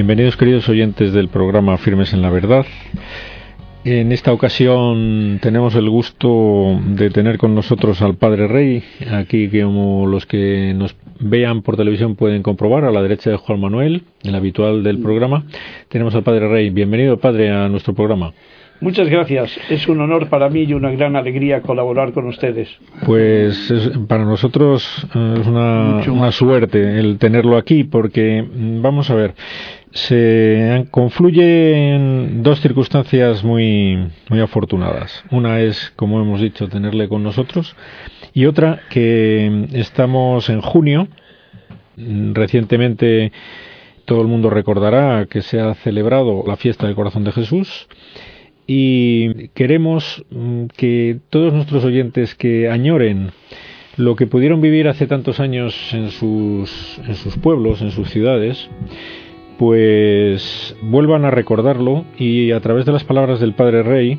Bienvenidos queridos oyentes del programa Firmes en la Verdad. En esta ocasión tenemos el gusto de tener con nosotros al Padre Rey, aquí como los que nos vean por televisión pueden comprobar, a la derecha de Juan Manuel, el habitual del programa, tenemos al Padre Rey. Bienvenido, Padre, a nuestro programa. Muchas gracias. Es un honor para mí y una gran alegría colaborar con ustedes. Pues para nosotros eh, es una, una, suerte el tenerlo aquí porque, mm, vamos a ver, se confluyen dos circunstancias muy, muy afortunadas. Una es, como hemos dicho, tenerle con nosotros y otra que estamos en junio. Recientemente todo el mundo recordará que se ha celebrado la fiesta del corazón de Jesús y queremos mm, que todos nuestros oyentes que añoren lo que pudieron vivir hace tantos años en sus, en sus pueblos, en sus ciudades, pues vuelvan a recordarlo y a través de las palabras del Padre Rey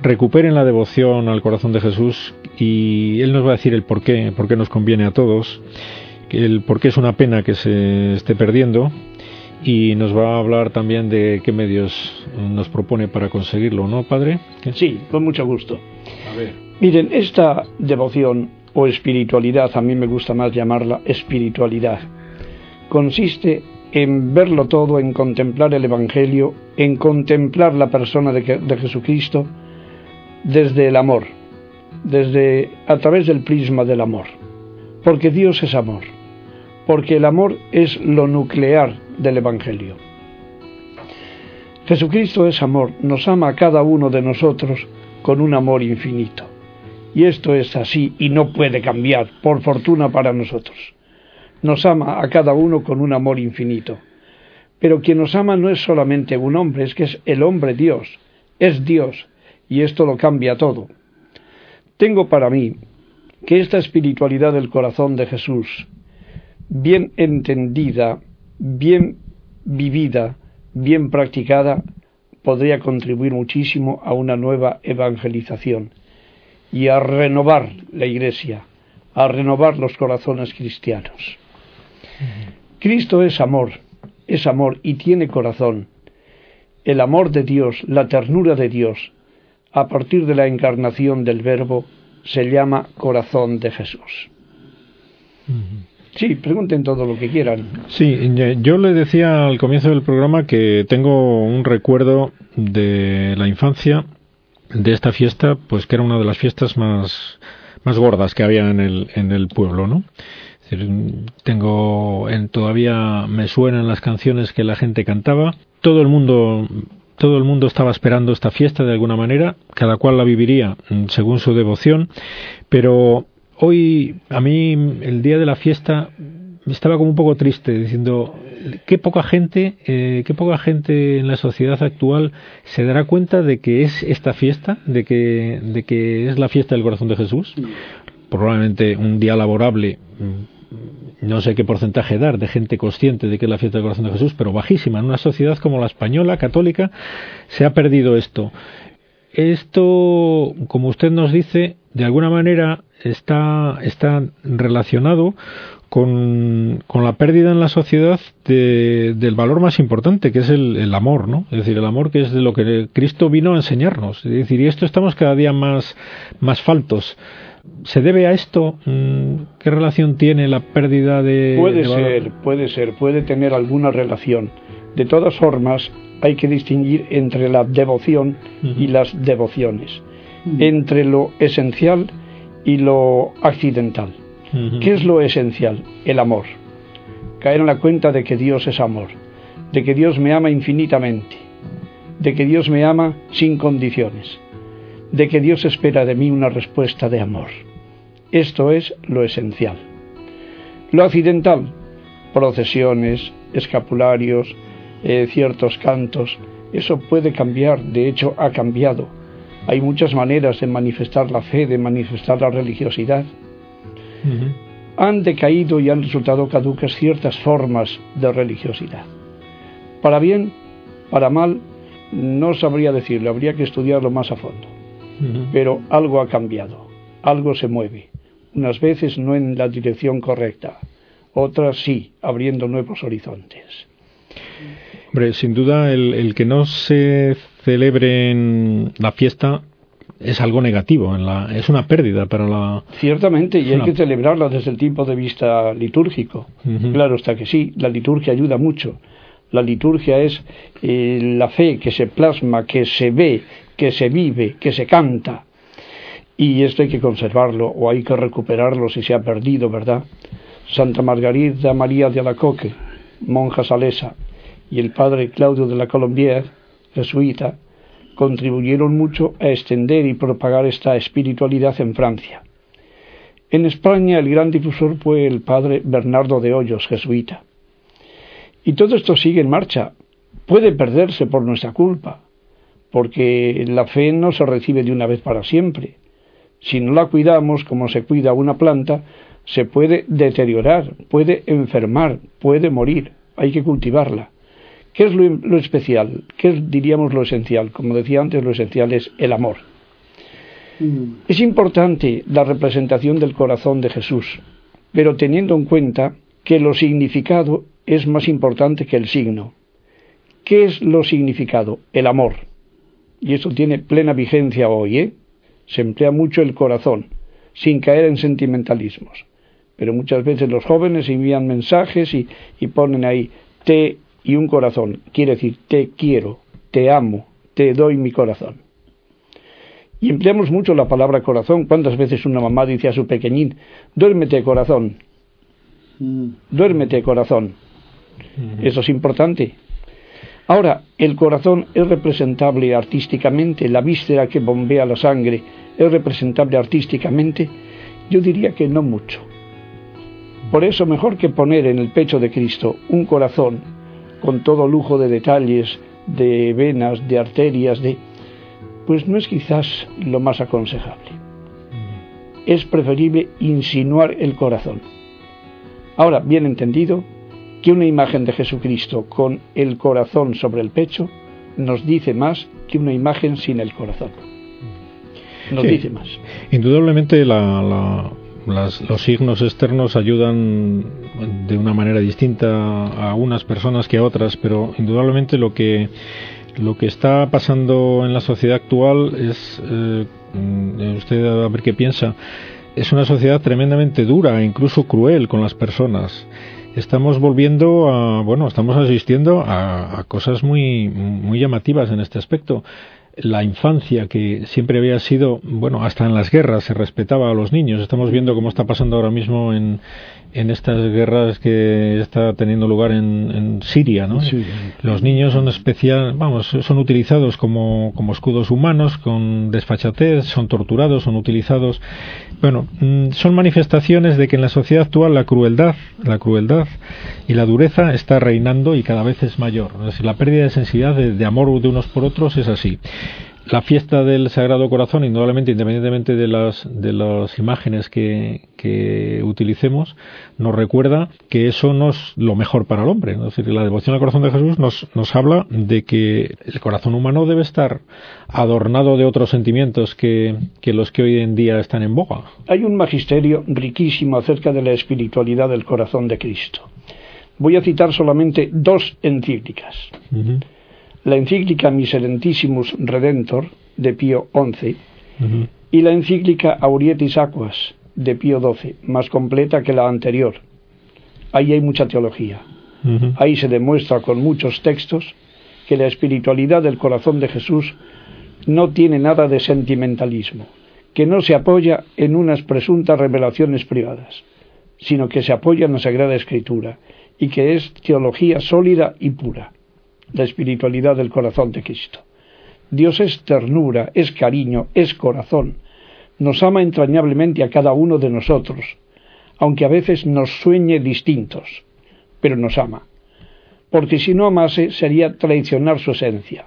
recuperen la devoción al corazón de Jesús y Él nos va a decir el por qué, por qué nos conviene a todos, el por qué es una pena que se esté perdiendo y nos va a hablar también de qué medios nos propone para conseguirlo, ¿no, Padre? Sí, con mucho gusto. A ver. Miren, esta devoción o espiritualidad, a mí me gusta más llamarla espiritualidad, consiste en verlo todo, en contemplar el Evangelio, en contemplar la persona de, Jesucristo desde el amor, desde a través del prisma del amor. Porque Dios es amor, porque el amor es lo nuclear del Evangelio. Jesucristo es amor, nos ama a cada uno de nosotros con un amor infinito. Y esto es así y no puede cambiar, por fortuna para nosotros nos ama a cada uno con un amor infinito. Pero quien nos ama no es solamente un hombre, es que es el hombre Dios, es Dios, y esto lo cambia todo. Tengo para mí que esta espiritualidad del corazón de Jesús, bien entendida, bien vivida, bien practicada, podría contribuir muchísimo a una nueva evangelización y a renovar la Iglesia, a renovar los corazones cristianos. Cristo es amor, es amor y tiene corazón. El amor de Dios, la ternura de Dios, a partir de la encarnación del Verbo, se llama corazón de Jesús. Sí, pregunten todo lo que quieran. Sí, yo le decía al comienzo del programa que tengo un recuerdo de la infancia de esta fiesta, pues que era una de las fiestas más, más gordas que había en el, en el pueblo, ¿no? tengo en, todavía me suenan las canciones que la gente cantaba. Todo el mundo todo el mundo estaba esperando esta fiesta de alguna manera, cada cual la viviría mm, según su devoción, pero hoy a mí el día de la fiesta estaba como un poco triste diciendo qué poca gente eh, qué poca gente en la sociedad actual se dará cuenta de que es esta fiesta de que de que es la fiesta del corazón de Jesús probablemente un día laborable mm, no sé qué porcentaje dar de gente consciente de que es la fiesta del corazón de Jesús, pero bajísima. En una sociedad como la española, católica, se ha perdido esto. Esto, como usted nos dice, de alguna manera está, está relacionado con, la pérdida en la sociedad del valor más importante, que es el, el, amor, ¿no? Es decir, el amor que es de lo que Cristo vino a enseñarnos. Es decir, y esto estamos cada día más, más faltos. ¿Se debe a esto? Mm, ¿Qué relación tiene la pérdida de.? Puede ser, puede ser, puede tener alguna relación. De todas formas, hay que distinguir entre la devoción y las devociones, entre lo esencial y lo accidental. ¿Qué es lo esencial? El amor. Caer en la cuenta de que Dios es amor, de que Dios me ama infinitamente, de que Dios me ama sin condiciones de que Dios espera de mí una respuesta de amor. Esto es lo esencial. Lo accidental, procesiones, escapularios, eh, ciertos cantos, eso puede cambiar, de hecho ha cambiado. Hay muchas maneras de manifestar la fe, de manifestar la religiosidad. Han decaído y han resultado caducas ciertas formas de religiosidad. Para bien, para mal, no sabría decirlo, habría que estudiarlo más a fondo pero algo ha cambiado, algo se mueve, unas veces no en la dirección correcta, otras sí, abriendo nuevos horizontes. Hombre, sin duda el, que no se celebre en la fiesta es algo negativo, en la, es una pérdida para la... Ciertamente, y hay que celebrarla desde el punto de vista litúrgico. Claro está que sí, la liturgia ayuda mucho. La liturgia es eh, la fe que se plasma, que se ve, que se vive, que se canta. Y esto hay que conservarlo o hay que recuperarlo si se ha perdido, ¿verdad? Santa Margarita María de Alacoque, monja salesa, y el padre Claudio de la Colombière, jesuita, contribuyeron mucho a extender y propagar esta espiritualidad en Francia. En España el gran difusor fue el padre Bernardo de Hoyos, jesuita. Y todo esto sigue en marcha. Puede perderse por nuestra culpa, porque la fe no se recibe de una vez para siempre. Si no la cuidamos como se cuida una planta, se puede deteriorar, puede enfermar, puede morir. Hay que cultivarla. ¿Qué es lo, especial? ¿Qué es, diríamos, lo esencial? Como decía antes, lo esencial es el amor. Mm. Es importante la representación del corazón de Jesús, pero teniendo en cuenta que lo significado es más importante que el signo. ¿Qué es lo significado? El amor. Y esto tiene plena vigencia hoy, ¿eh? Se emplea mucho el corazón, sin caer en sentimentalismos. Pero muchas veces los jóvenes envían mensajes y, y ponen ahí te y un corazón. Quiere decir te quiero, te amo, te doy mi corazón. Y empleamos mucho la palabra corazón. ¿Cuántas veces una mamá dice a su pequeñín, duérmete corazón? Mm. Duérmete corazón. Eso es importante. Ahora, el corazón es representable artísticamente, la víscera que bombea la sangre es representable artísticamente. Yo diría que no mucho. Por eso, mejor que poner en el pecho de Cristo un corazón con todo lujo de detalles, de venas, de arterias, de... pues no es quizás lo más aconsejable. Es preferible insinuar el corazón. Ahora, bien entendido, que una imagen de Jesucristo con el corazón sobre el pecho nos dice más que una imagen sin el corazón. Nos dice más. Indudablemente la, los signos externos ayudan de una manera distinta a unas personas que a otras, pero indudablemente lo que lo que está pasando en la sociedad actual es, eh, mm, usted a ver qué piensa, es una sociedad tremendamente dura, incluso cruel con las personas. Estamos volviendo a, bueno, estamos asistiendo a, a cosas muy, muy llamativas en este aspecto la infancia que siempre había sido, bueno, hasta en las guerras se respetaba a los niños. Estamos viendo cómo está pasando ahora mismo en, en estas guerras que está teniendo lugar en, en Siria, ¿no? Los niños son especial, vamos, son utilizados como, como escudos humanos con desfachatez, son torturados, son utilizados. Bueno, mm, son manifestaciones de que en la sociedad actual la crueldad, la crueldad y la dureza está reinando y cada vez es mayor. la pérdida de sensibilidad, de amor de unos por otros es así la fiesta del Sagrado Corazón, indudablemente, independientemente de las, de las imágenes que, que utilicemos, nos recuerda que eso no es lo mejor para el hombre. Es decir, la devoción al corazón de Jesús nos, nos habla de que el corazón humano debe estar adornado de otros sentimientos que, que los que hoy en día están en boga. Hay un magisterio riquísimo acerca de la espiritualidad del corazón de Cristo. Voy a citar solamente dos encíclicas la encíclica Miserentissimus Redentor de Pío XI y la encíclica Aurietis Aquas de Pío XII, más completa que la anterior. Ahí hay mucha teología. Ahí se demuestra con muchos textos que la espiritualidad del corazón de Jesús no tiene nada de sentimentalismo, que no se apoya en unas presuntas revelaciones privadas, sino que se apoya en la Sagrada Escritura y que es teología sólida y pura la espiritualidad del corazón de Cristo. Dios es ternura, es cariño, es corazón. Nos ama entrañablemente a cada uno de nosotros, aunque a veces nos sueñe distintos, pero nos ama. Porque si no amase sería traicionar su esencia.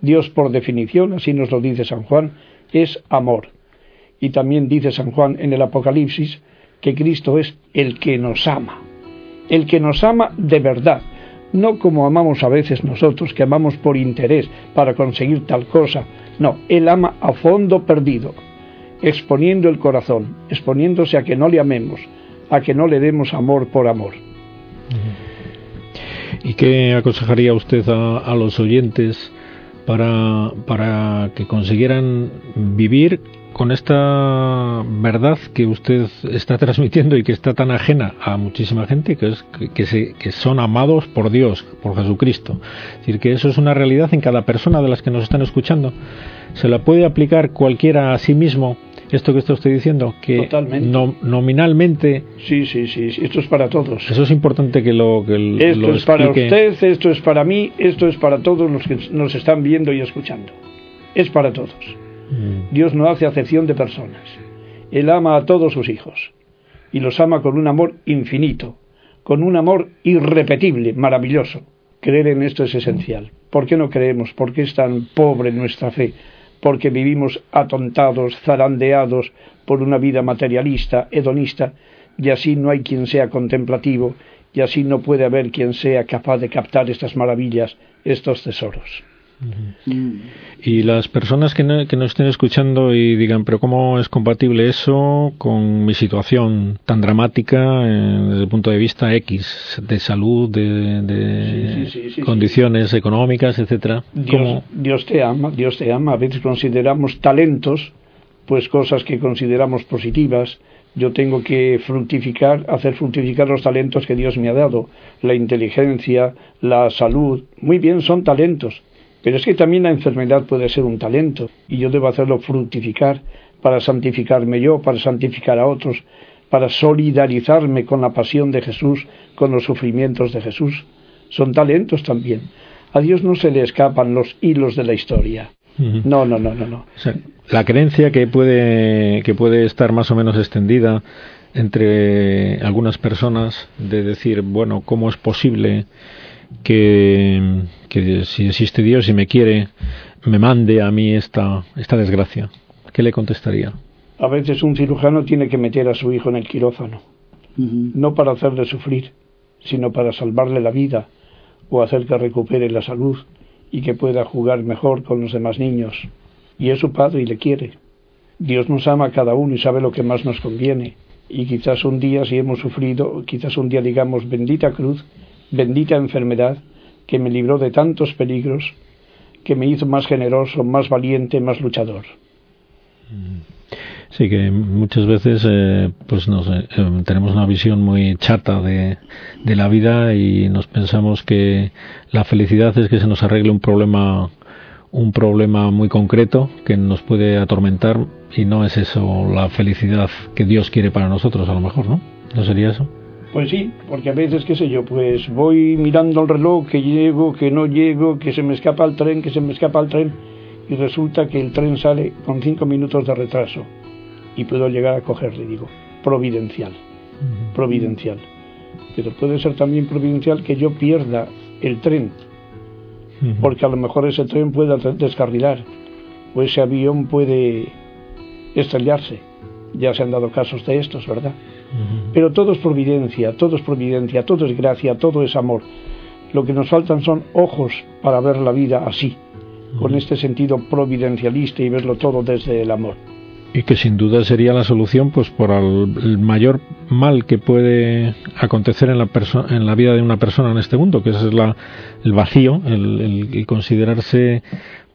Dios, por definición, así nos lo dice San Juan, es amor. Y también dice San Juan en el Apocalipsis que Cristo es el que nos ama, el que nos ama de verdad, no como amamos a veces nosotros, que amamos por interés, para conseguir tal cosa. No, Él ama a fondo perdido, exponiendo el corazón, exponiéndose a que no le amemos, a que no le demos amor por amor. ¿Y qué aconsejaría usted a, los oyentes para, para que consiguieran vivir con esta verdad que usted está transmitiendo y que está tan ajena a muchísima gente, que es que, se, que son amados por Dios, por Jesucristo. Es decir, que eso es una realidad en cada persona de las que nos están escuchando. Se la puede aplicar cualquiera a sí mismo esto que está usted diciendo, que nominalmente... Sí, sí, sí, esto es para todos. Eso es importante que lo que Esto es para usted, esto es para mí, esto es para todos los que nos están viendo y escuchando. Es para todos. Mm. Dios no hace acepción de personas. Él ama a todos sus hijos y los ama con un amor infinito, con un amor irrepetible, maravilloso. Creer en esto es esencial. ¿Por qué no creemos? ¿Por qué es tan pobre nuestra fe? porque vivimos atontados, zarandeados por una vida materialista, hedonista, y así no hay quien sea contemplativo, y así no puede haber quien sea capaz de captar estas maravillas, estos tesoros. Y las personas que, no, que nos estén escuchando y digan, pero ¿cómo es compatible eso con mi situación tan dramática eh, desde el punto de vista X, de salud, de, condiciones económicas, etcétera? Dios, Dios te ama, Dios te ama. A veces consideramos talentos, pues cosas que consideramos positivas, yo tengo que fructificar, hacer fructificar los talentos que Dios me ha dado, la inteligencia, la salud, muy bien, son talentos, pero es que también la enfermedad puede ser un talento y yo debo hacerlo fructificar para santificarme yo, para santificar a otros, para solidarizarme con la pasión de Jesús, con los sufrimientos de Jesús. Son talentos también. A Dios no se le escapan los hilos de la historia. No, no, no, no, no. la creencia que puede, que puede estar más o menos extendida entre algunas personas de decir, bueno, ¿cómo es posible que, que si existe Dios y me quiere, me mande a mí esta, esta desgracia? ¿Qué le contestaría? A veces un cirujano tiene que meter a su hijo en el quirófano, no para hacerle sufrir, sino para salvarle la vida o hacer que recupere la salud y que pueda jugar mejor con los demás niños. Y es su padre y le quiere. Dios nos ama a cada uno y sabe lo que más nos conviene. Y quizás un día, si hemos sufrido, quizás un día digamos, bendita cruz, bendita enfermedad que me libró de tantos peligros, que me hizo más generoso, más valiente, más luchador. Sí, que muchas veces eh, pues no sé, eh, tenemos una visión muy chata de, de la vida y nos pensamos que la felicidad es que se nos arregle un problema un problema muy concreto que nos puede atormentar y no es eso la felicidad que Dios quiere para nosotros a lo mejor, ¿no? ¿No sería eso? Pues sí, porque a veces, qué sé yo, pues voy mirando el reloj, que llego, que no llego, que se me escapa el tren, que se me escapa el tren, y resulta que el tren sale con cinco minutos de retraso y puedo llegar a cogerle, digo, providencial, providencial. Pero puede ser también providencial que yo pierda el tren, porque a lo mejor ese tren puede descarrilar, o ese avión puede estrellarse. Ya se han dado casos de estos, ¿verdad? Pero todo es providencia, todo es providencia, todo es gracia, todo es amor. Lo que nos faltan son ojos para ver la vida así, con este sentido providencialista y verlo todo desde el amor. Y que sin duda sería la solución pues por el mayor mal que puede acontecer en la, en la vida de una persona en este mundo, que es la, el vacío, el considerarse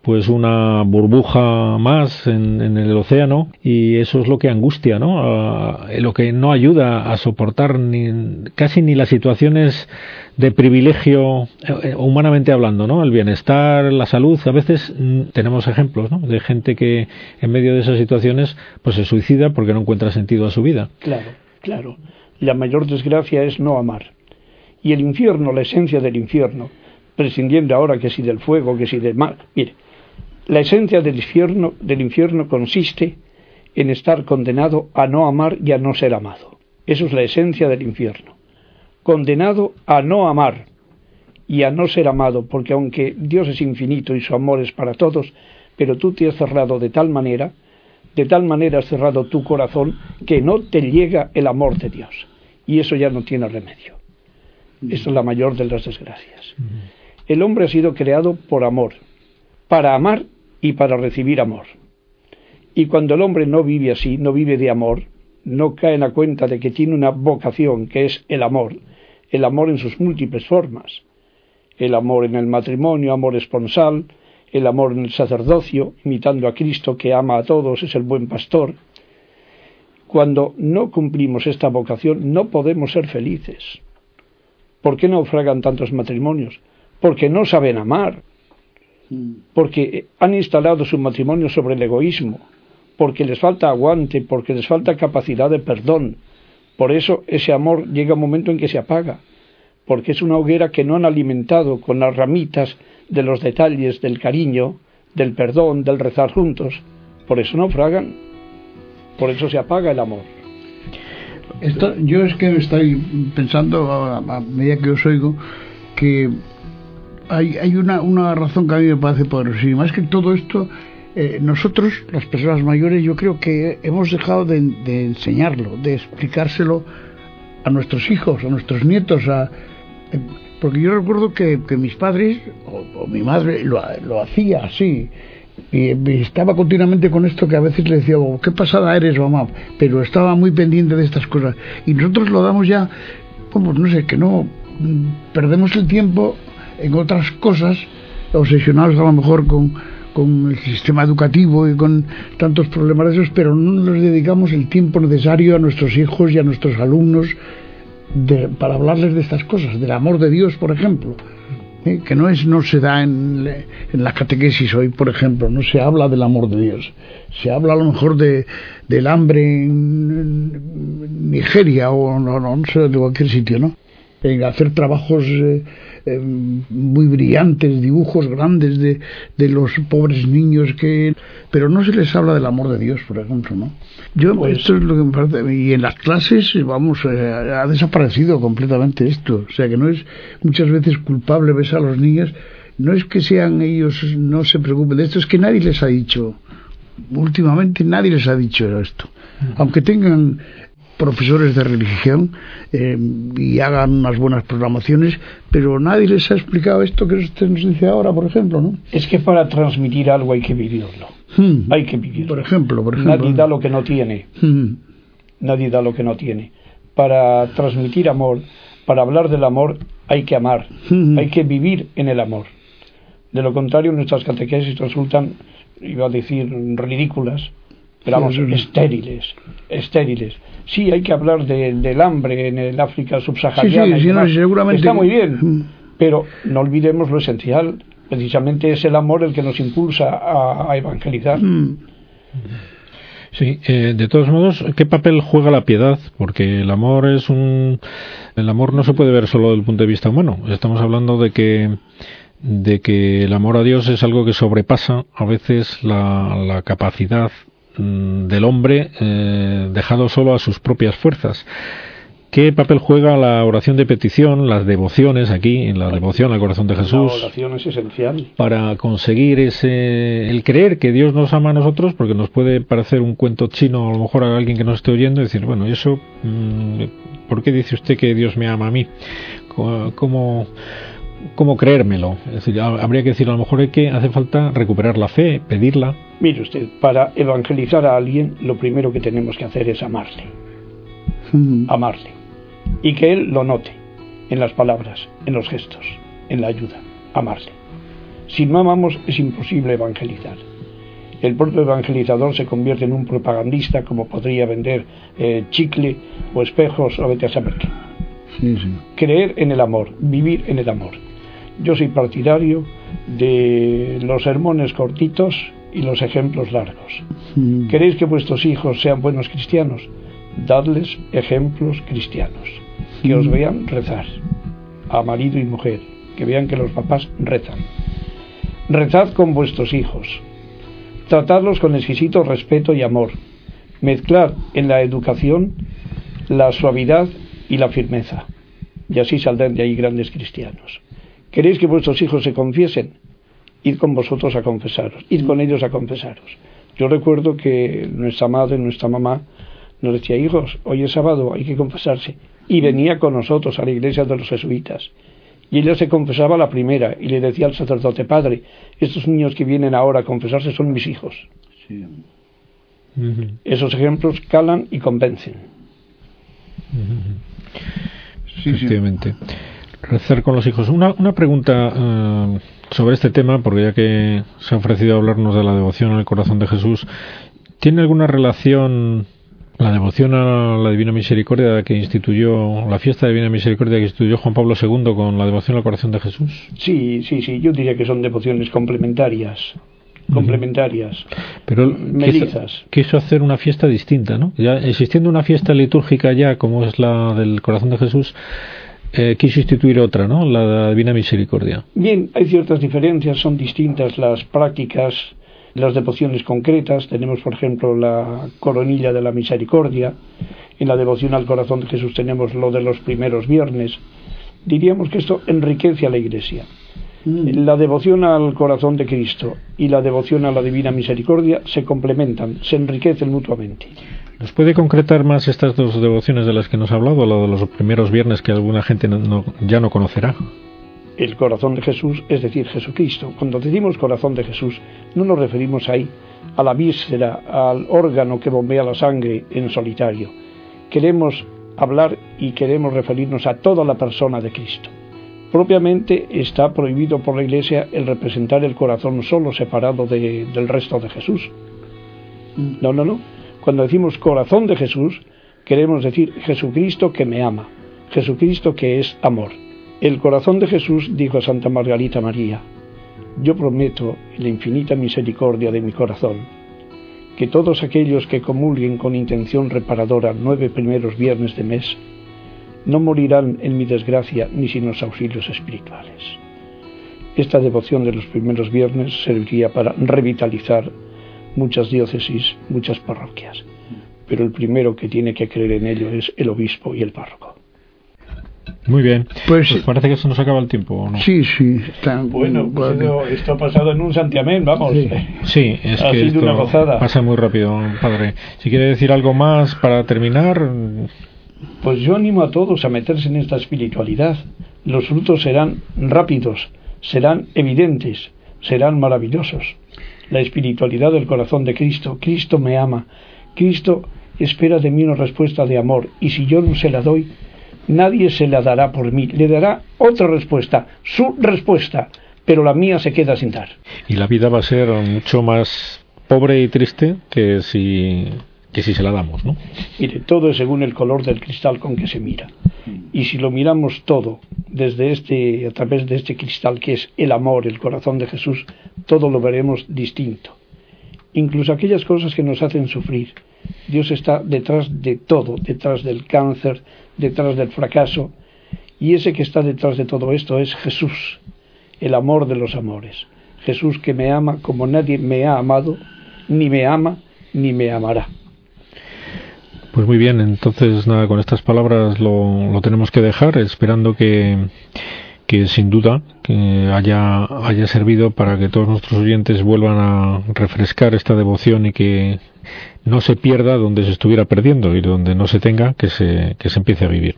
pues una burbuja más en, el océano y eso es lo que angustia, ¿no? lo que no ayuda a soportar ni, casi ni las situaciones de privilegio eh, humanamente hablando, ¿no? El bienestar, la salud, a veces mm, tenemos ejemplos, ¿no? De gente que en medio de esas situaciones pues se suicida porque no encuentra sentido a su vida. Claro, claro. La mayor desgracia es no amar. Y el infierno, la esencia del infierno, prescindiendo ahora que si del fuego, que si del mar. Mire, la esencia del infierno, del infierno consiste en estar condenado a no amar y a no ser amado. Eso es la esencia del infierno. Condenado a no amar y a no ser amado, porque aunque Dios es infinito y su amor es para todos, pero tú te has cerrado de tal manera, de tal manera has cerrado tu corazón que no te llega el amor de Dios. Y eso ya no tiene remedio. Esa es la mayor de las desgracias. El hombre ha sido creado por amor, para amar y para recibir amor. Y cuando el hombre no vive así, no vive de amor, no cae en la cuenta de que tiene una vocación que es el amor, el amor en sus múltiples formas, el amor en el matrimonio, amor esponsal, el amor en el sacerdocio, imitando a Cristo que ama a todos, es el buen pastor. Cuando no cumplimos esta vocación no podemos ser felices. ¿Por qué naufragan tantos matrimonios? Porque no saben amar, porque han instalado su matrimonio sobre el egoísmo, porque les falta aguante, porque les falta capacidad de perdón. Por eso ese amor llega un momento en que se apaga, porque es una hoguera que no han alimentado con las ramitas de los detalles del cariño, del perdón, del rezar juntos. Por eso naufragan, por eso se apaga el amor. yo es que estoy pensando, a, medida que os oigo, que hay, hay una, una razón que a mí me parece poderosísima. Es que todo esto, eh, nosotros, las personas mayores, yo creo que hemos dejado de, enseñarlo, de explicárselo a nuestros hijos, a nuestros nietos, a, eh, porque yo recuerdo que, mis padres, o, mi madre, lo, lo, hacía así. Y, estaba continuamente con esto que a veces le decía, oh, qué pasada eres, mamá, pero estaba muy pendiente de estas cosas. Y nosotros lo damos ya, como no sé, que no mm, perdemos el tiempo en otras cosas, obsesionados a lo mejor con, con el sistema educativo y con tantos problemas de esos, pero no nos dedicamos el tiempo necesario a nuestros hijos y a nuestros alumnos para hablarles de estas cosas, del amor de Dios, por ejemplo. que no es no se da en, en, la catequesis hoy, por ejemplo, no se habla del amor de Dios, se habla a lo mejor de, del hambre en, Nigeria o no, no, sé, de cualquier sitio, ¿no? En hacer trabajos eh, eh, muy brillantes, dibujos grandes de, de, los pobres niños que... Pero no se les habla del amor de Dios, por ejemplo, ¿no? Yo, pues esto es lo que me parece... Y en las clases, vamos, eh, ha desaparecido completamente esto. O sea, que no es muchas veces culpable ves a los niños. No es que sean ellos, no se preocupen de esto, es que nadie les ha dicho últimamente nadie les ha dicho esto. Aunque tengan profesores de religión eh, y hagan unas buenas programaciones, pero nadie les ha explicado esto que usted nos dice ahora, por ejemplo, ¿no? Es que para transmitir algo hay que vivirlo. Hmm. Hay que vivirlo. Por ejemplo, por ejemplo. Nadie da lo que no tiene. Hmm. Nadie da lo que no tiene. Para transmitir amor, para hablar del amor, hay que amar. Hmm. Hay que vivir en el amor. De lo contrario, nuestras catequesis resultan, iba a decir, ridículas, pero vamos, estériles, estériles sí hay que hablar del hambre en el África subsahariana. Sí, sí, seguramente. Está muy bien, mm. pero no olvidemos lo esencial. Precisamente es el amor el que nos impulsa a, evangelizar. Mm. Sí, eh, de todos modos, ¿qué papel juega la piedad? Porque el amor es un. El amor no se puede ver solo desde el punto de vista humano. Estamos hablando de que de que el amor a Dios es algo que sobrepasa a veces la, la capacidad del hombre eh, dejado solo a sus propias fuerzas. ¿Qué papel juega la oración de petición, las devociones aquí, en la devoción al corazón de Jesús? La oración es esencial. Para conseguir ese, el creer que Dios nos ama a nosotros, porque nos puede parecer un cuento chino a lo mejor a alguien que nos esté oyendo y decir, bueno, eso, mm, ¿por qué dice usted que Dios me ama a mí? ¿Cómo, cómo creérmelo. Es decir, habría que decir, a lo mejor hay que hace falta recuperar la fe, pedirla. Mire usted, para evangelizar a alguien, lo primero que tenemos que hacer es amarle. Mm. Amarle. Y que él lo note en las palabras, en los gestos, en la ayuda. Amarle. Si no amamos, es imposible evangelizar. El propio evangelizador se convierte en un propagandista, como podría vender eh, chicle o espejos o vete a saber qué. Creer en el amor, vivir en el amor. Yo soy partidario de los sermones cortitos y los ejemplos largos. Mm. ¿Queréis que vuestros hijos sean buenos cristianos? Dadles ejemplos cristianos. Que os mm. vean rezar, a marido y mujer, que vean que los papás rezan. Rezad con vuestros hijos. Tratadlos con exquisito respeto y amor. Mezclad en la educación la suavidad y la firmeza. Y así saldrán de ahí grandes cristianos. ¿Queréis que vuestros hijos se confiesen? Id con vosotros a confesaros, id con ellos a confesaros. Yo recuerdo que nuestra madre, nuestra mamá, nos decía, hijos, hoy es sábado, hay que confesarse. Y venía con nosotros a la iglesia de los jesuitas. Y ella se confesaba la primera y le decía al sacerdote, padre, estos niños que vienen ahora a confesarse son mis hijos. Esos ejemplos calan y convencen. Efectivamente. Rezar con los hijos. Una, una pregunta eh, sobre este tema, porque ya que se ha ofrecido hablarnos de la devoción al corazón de Jesús, ¿tiene alguna relación la devoción a la Divina Misericordia que instituyó, la fiesta de Divina Misericordia que instituyó Juan Pablo II con la devoción al corazón de Jesús? Sí, sí, sí, yo diría que son devociones complementarias. Complementarias. Pero quiso, quiso, hacer una fiesta distinta, ¿no? Ya existiendo una fiesta litúrgica ya como es la del corazón de Jesús, eh, quiso instituir otra, ¿no? La Divina Misericordia. Bien, hay ciertas diferencias, son distintas las prácticas las devociones concretas. Tenemos, por ejemplo, la coronilla de la misericordia. En la devoción al corazón de Jesús tenemos lo de los primeros viernes. Diríamos que esto enriquece a la Iglesia. Mm. La devoción al corazón de Cristo y la devoción a la divina misericordia se complementan, se enriquecen mutuamente. ¿Nos puede concretar más estas dos devociones de las que nos ha hablado, lo de los primeros viernes que alguna gente ya no conocerá? el corazón de Jesús, es decir, Jesucristo. Cuando decimos corazón de Jesús, no nos referimos ahí a la víscera, al órgano que bombea la sangre en solitario. Queremos hablar y queremos referirnos a toda la persona de Cristo. Propiamente está prohibido por la Iglesia el representar el corazón solo separado del resto de Jesús. No, no, no. Cuando decimos corazón de Jesús, queremos decir Jesucristo que me ama, Jesucristo que es amor. El corazón de Jesús dijo a Santa Margarita María, yo prometo la infinita misericordia de mi corazón que todos aquellos que comulguen con intención reparadora nueve primeros viernes de mes no morirán en mi desgracia ni sin los auxilios espirituales. Esta devoción de los primeros viernes serviría para revitalizar muchas diócesis, muchas parroquias, pero el primero que tiene que creer en ello es el obispo y el párroco. Muy bien. Pues, pues, parece que se nos acaba el tiempo, ¿no? Sí, sí. bueno, pues esto, ha pasado en un santiamén, vamos. Sí, es que esto pasa muy rápido, padre. Si quiere decir algo más para terminar. Pues yo animo a todos a meterse en esta espiritualidad. Los frutos serán rápidos, serán evidentes, serán maravillosos. La espiritualidad del corazón de Cristo. Cristo me ama. Cristo espera de mí una respuesta de amor. Y si yo no se la doy, nadie se la dará por mí, le dará otra respuesta, su respuesta, pero la mía se queda sin dar. Y la vida va a ser mucho más pobre y triste que si que si se la damos, ¿no? Mire, todo es según el color del cristal con que se mira. Y si lo miramos todo desde este, a través de este cristal que es el amor, el corazón de Jesús, todo lo veremos distinto. Incluso aquellas cosas que nos hacen sufrir. Dios está detrás de todo, detrás del cáncer, detrás del fracaso, y ese que está detrás de todo esto es Jesús, el amor de los amores. Jesús que me ama como nadie me ha amado, ni me ama, ni me amará. Pues muy bien, entonces nada, con estas palabras lo, lo tenemos que dejar, esperando que, que sin duda que haya, haya servido para que todos nuestros oyentes vuelvan a refrescar esta devoción y que no se pierda donde se estuviera perdiendo y donde no se tenga que se, que se empiece a vivir.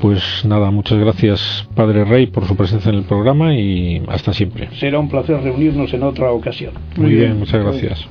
Pues nada, muchas gracias Padre Rey por su presencia en el programa y hasta siempre. Será un placer reunirnos en otra ocasión. Muy, bien, muchas gracias.